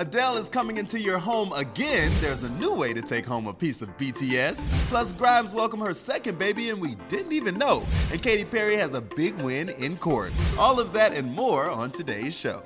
Adele is coming into your home again. There's a new way to take home a piece of BTS. Plus, Grimes welcomed her second baby, and we didn't even know. And Katy Perry has a big win in court. All of that and more on today's show.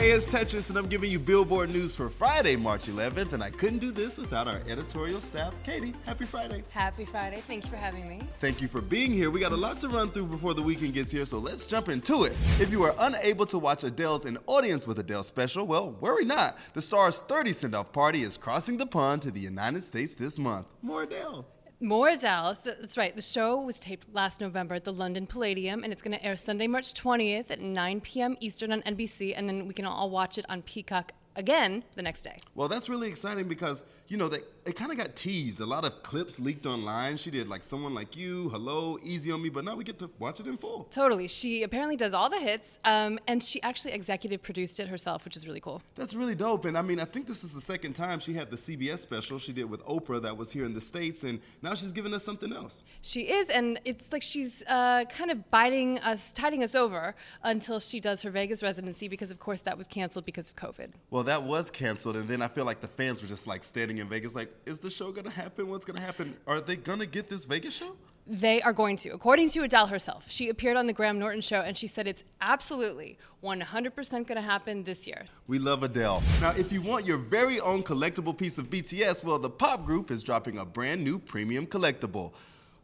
Hey, it's Tetris, and I'm giving you Billboard news for Friday, March 11th. And I couldn't do this without our editorial staff. Katie, happy Friday. Happy Friday. Thank you for having me. Thank you for being here. We got a lot to run through before the weekend gets here, so let's jump into it. If you are unable to watch Adele's An Audience with Adele special, well, worry not. The star's 30 send off party is crossing the pond to the United States this month. More Adele. More Dallas. That's right. The show was taped last November at the London Palladium, and it's going to air Sunday, March 20th at 9 p.m. Eastern on NBC, and then we can all watch it on Peacock again the next day. Well, that's really exciting because, you know, they, it kind of got teased. A lot of clips leaked online. She did like Someone Like You, Hello, Easy on Me, but now we get to watch it in full. Totally. She apparently does all the hits, um, and she actually executive produced it herself, which is really cool. That's really dope. And I mean, I think this is the second time she had the CBS special she did with Oprah that was here in the States, and now she's giving us something else. She is, and it's like she's uh, kind of biting us, tiding us over until she does her Vegas residency because, of course, that was canceled because of COVID. Well, that was canceled, and then I feel like the fans were just like standing in Vegas, like, is the show gonna happen? What's gonna happen? Are they gonna get this Vegas show? They are going to. According to Adele herself, she appeared on the Graham Norton show and she said it's absolutely 100% going to happen this year. We love Adele. Now, if you want your very own collectible piece of BTS, well, the pop group is dropping a brand new premium collectible.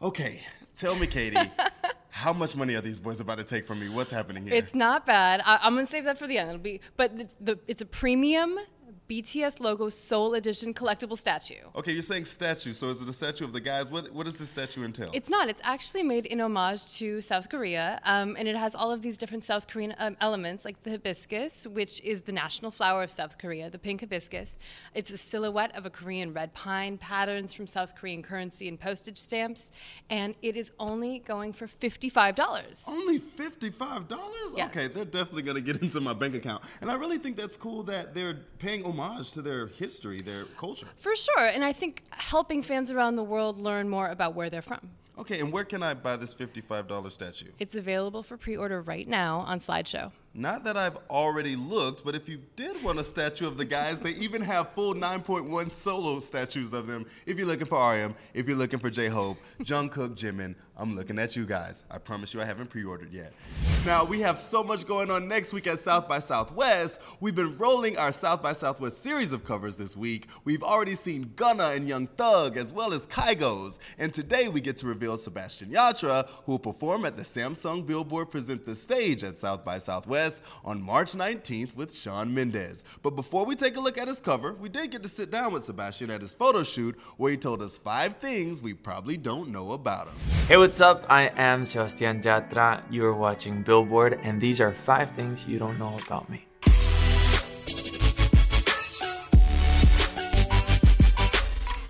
Okay, tell me, Katie, how much money are these boys about to take from me? What's happening here? It's not bad. I, am going to save that for the end. It'll be, but the, the, it's a premium BTS logo Seoul Edition collectible statue. Okay, you're saying statue, so is it a statue of the guys? What, what does this statue entail? It's not. It's actually made in homage to South Korea, um, and it has all of these different South Korean um, elements, like the hibiscus, which is the national flower of South Korea, the pink hibiscus. It's a silhouette of a Korean red pine, patterns from South Korean currency and postage stamps, and it is only going for $55. Only $55? Yes. Okay, they're definitely going to get into my bank account. And I really think that's cool that they're paying homage to their history, their culture. For sure, and I think helping fans around the world learn more about where they're from. Okay, and where can I buy this $55 statue? It's available for pre order right now on Sideshow. Not that I've already looked, but if you did want a statue of the guys, they even have full 9.1 solo statues of them. If you're looking for RM, if you're looking for J Hope, Jungkook, Jimin, I'm looking at you guys. I promise you I haven't pre ordered yet. Now, we have so much going on next week at South by Southwest. We've been rolling our South by Southwest series of covers this week. We've already seen Gunna and Young Thug, as well as Kygos. And today we get to reveal Sebastian Yatra, who will perform at the Samsung Billboard Present the Stage at South by Southwest on March 19th with Shawn Mendes. But before we take a look at his cover, we did get to sit down with Sebastian at his photo shoot where he told us five things we probably don't know about him. Hey, what's up? I am Sebastian Yatra. You are watching Billboard, and these are five things you don't know about me.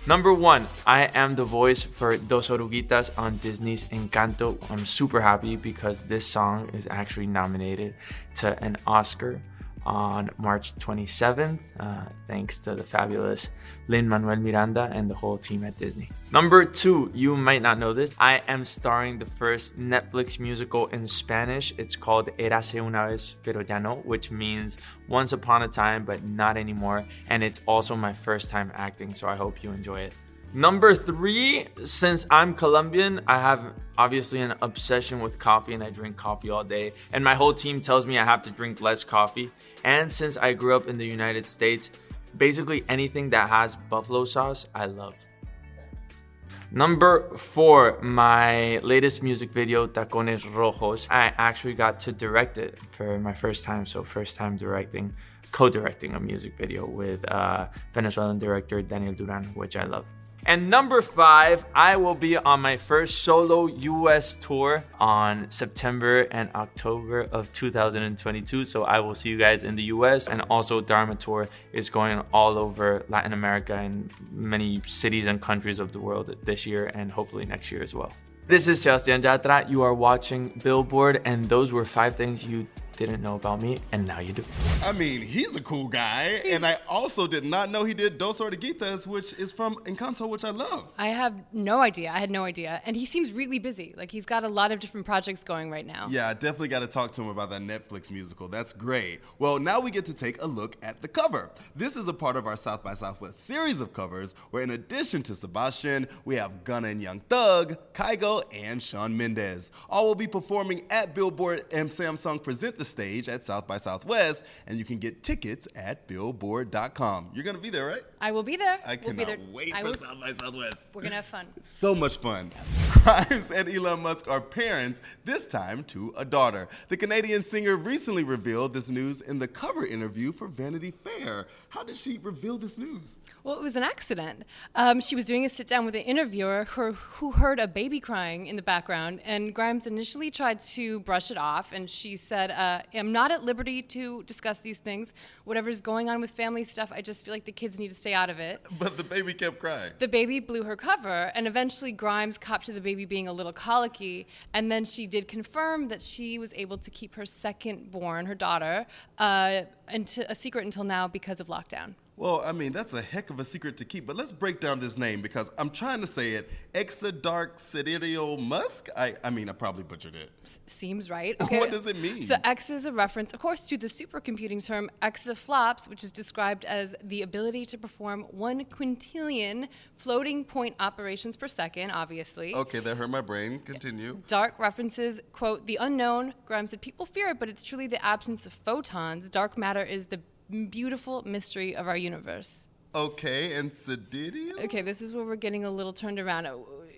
Number one, I am the voice for Dos Oruguitas on Disney's Encanto. I'm super happy because this song is actually nominated to an Oscar on March 27th, uh, thanks to the fabulous Lin Manuel Miranda and the whole team at Disney. Number two, you might not know this, I am starring the first Netflix musical in Spanish. It's called Érase una vez, pero ya no, which means once upon a time, but not anymore. And it's also my first time acting, so I hope you enjoy it. Number three, since I'm Colombian, I have obviously an obsession with coffee and I drink coffee all day. And my whole team tells me I have to drink less coffee. And since I grew up in the United States, basically anything that has buffalo sauce, I love. Number four, my latest music video, Tacones Rojos. I actually got to direct it for my first time, so first time directing, co-directing a music video with uh, Venezuelan director Daniel Duran, which I love. And number five, I will be on my first solo US tour on September and October of 2022. So I will see you guys in the US. And also, Dharma Tour is going all over Latin America and many cities and countries of the world this year and hopefully next year as well. This is Sebastian Yatra. You are watching Billboard, and those were five things you didn't know about me, and now you do. I mean, he's a cool guy, and I also did not know he did Dos Oruguitas, which is from Encanto, which I love. I have no idea. I had no idea. And he seems really busy. Like he's got a lot of different projects going right now. Yeah, I definitely got to talk to him about that Netflix musical. That's great. Well, now we get to take a look at the cover. This is a part of our South by Southwest series of covers, where in addition to Sebastian, we have Gunna and Young Thug, Kygo, and Shawn Mendes. All will be performing at Billboard and Samsung Present the Stage at South by Southwest, and you can get tickets at billboard.com. You're going to be there, right? I will be there. I we'll be cannot there. wait I for will- South by Southwest. We're gonna have fun. So much fun. Grimes and Elon Musk are parents, this time to a daughter. The Canadian singer recently revealed this news in the cover interview for Vanity Fair. How did she reveal this news? Well, it was an accident. Um, she was doing a sit down with an interviewer who, who heard a baby crying in the background, and Grimes initially tried to brush it off. And she said, uh, I'm not at liberty to discuss these things. Whatever's going on with family stuff, I just feel like the kids need to stay out of it. But the baby kept crying. The baby blew her cover, and eventually Grimes copped to the baby being a little colicky. And then she did confirm that she was able to keep her second born, her daughter, uh, into a secret until now because of lockdown. Well, I mean, that's a heck of a secret to keep, but let's break down this name because I'm trying to say it. Exa Dark Sidereal Musk? I, I mean, I probably butchered it. S- seems right. Okay. What does it mean? So X is a reference, of course, to the supercomputing term exaflops, which is described as the ability to perform one quintillion floating point operations per second, obviously. Okay, that hurt my brain. Continue. Dark references, quote, the unknown. Grimes said, people fear it, but it's truly the absence of photons. Dark matter is the beautiful mystery of our universe. Okay, and Sidereal? Okay, this is where we're getting a little turned around. Uh,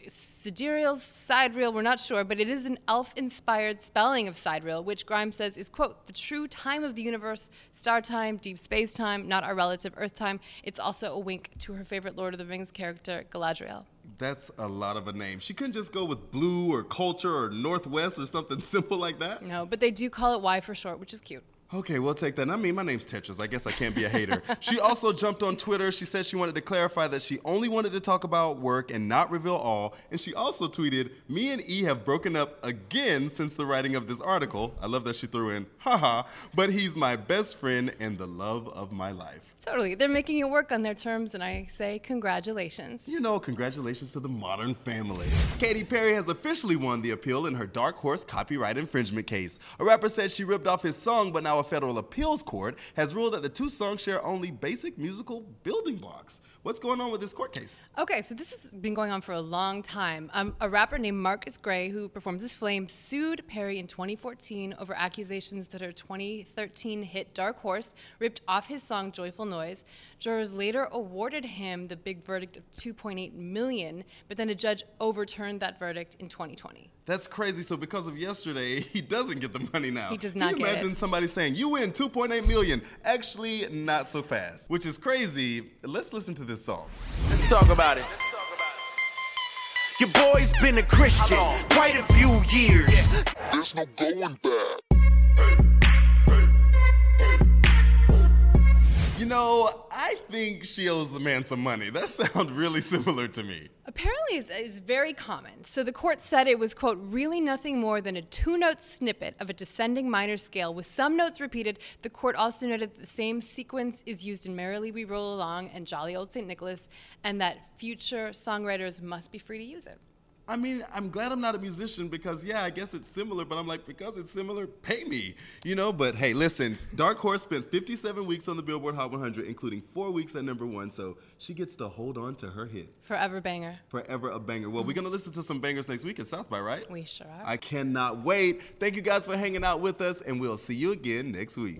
Sidereal, sidereal, we're not sure, but it is an elf-inspired spelling of sidereal, which Grimes says is, quote, the true time of the universe, star time, deep space time, not our relative Earth time. It's also a wink to her favorite Lord of the Rings character, Galadriel. That's a lot of a name. She couldn't just go with blue or culture or northwest or something simple like that. No, but they do call it Y for short, which is cute. Okay, we'll take that. I mean, my name's Tetris. I guess I can't be a hater. she also jumped on Twitter. She said she wanted to clarify that she only wanted to talk about work and not reveal all. And she also tweeted, Me and E have broken up again since the writing of this article. I love that she threw in, haha, but he's my best friend and the love of my life. Totally. They're making it work on their terms, and I say congratulations. You know, congratulations to the modern family. Katy Perry has officially won the appeal in her Dark Horse copyright infringement case. A rapper said she ripped off his song, but now a federal appeals court has ruled that the two songs share only basic musical building blocks. What's going on with this court case? Okay, so this has been going on for a long time. Um, a rapper named Marcus Gray, who performs as Flame, sued Perry in 2014 over accusations that her 2013 hit Dark Horse ripped off his song Joyful Noise. Jurors later awarded him the big verdict of 2.8 million, but then a judge overturned that verdict in 2020. That's crazy. So because of yesterday, he doesn't get the money now. He does Can not you get it. imagine somebody saying, you win 2.8 million? Actually, not so fast, which is crazy. Let's listen to this song. Let's talk about it. Your boy's been a Christian quite a few years. There's no going back. You know, I think she owes the man some money. That sounds really similar to me. Apparently, it's, it's very common. So the court said it was, quote, really nothing more than a two note snippet of a descending minor scale with some notes repeated. The court also noted that the same sequence is used in Merrily We Roll Along and Jolly Old St. Nicholas, and that future songwriters must be free to use it. I mean, I'm glad I'm not a musician because, yeah, I guess it's similar, but I'm like, because it's similar, pay me, you know? But hey, listen, Dark Horse spent 57 weeks on the Billboard Hot 100, including four weeks at number one, so she gets to hold on to her hit. Forever banger. Forever a banger. Well, we're gonna listen to some bangers next week at South by, right? We sure are. I cannot wait. Thank you guys for hanging out with us, and we'll see you again next week.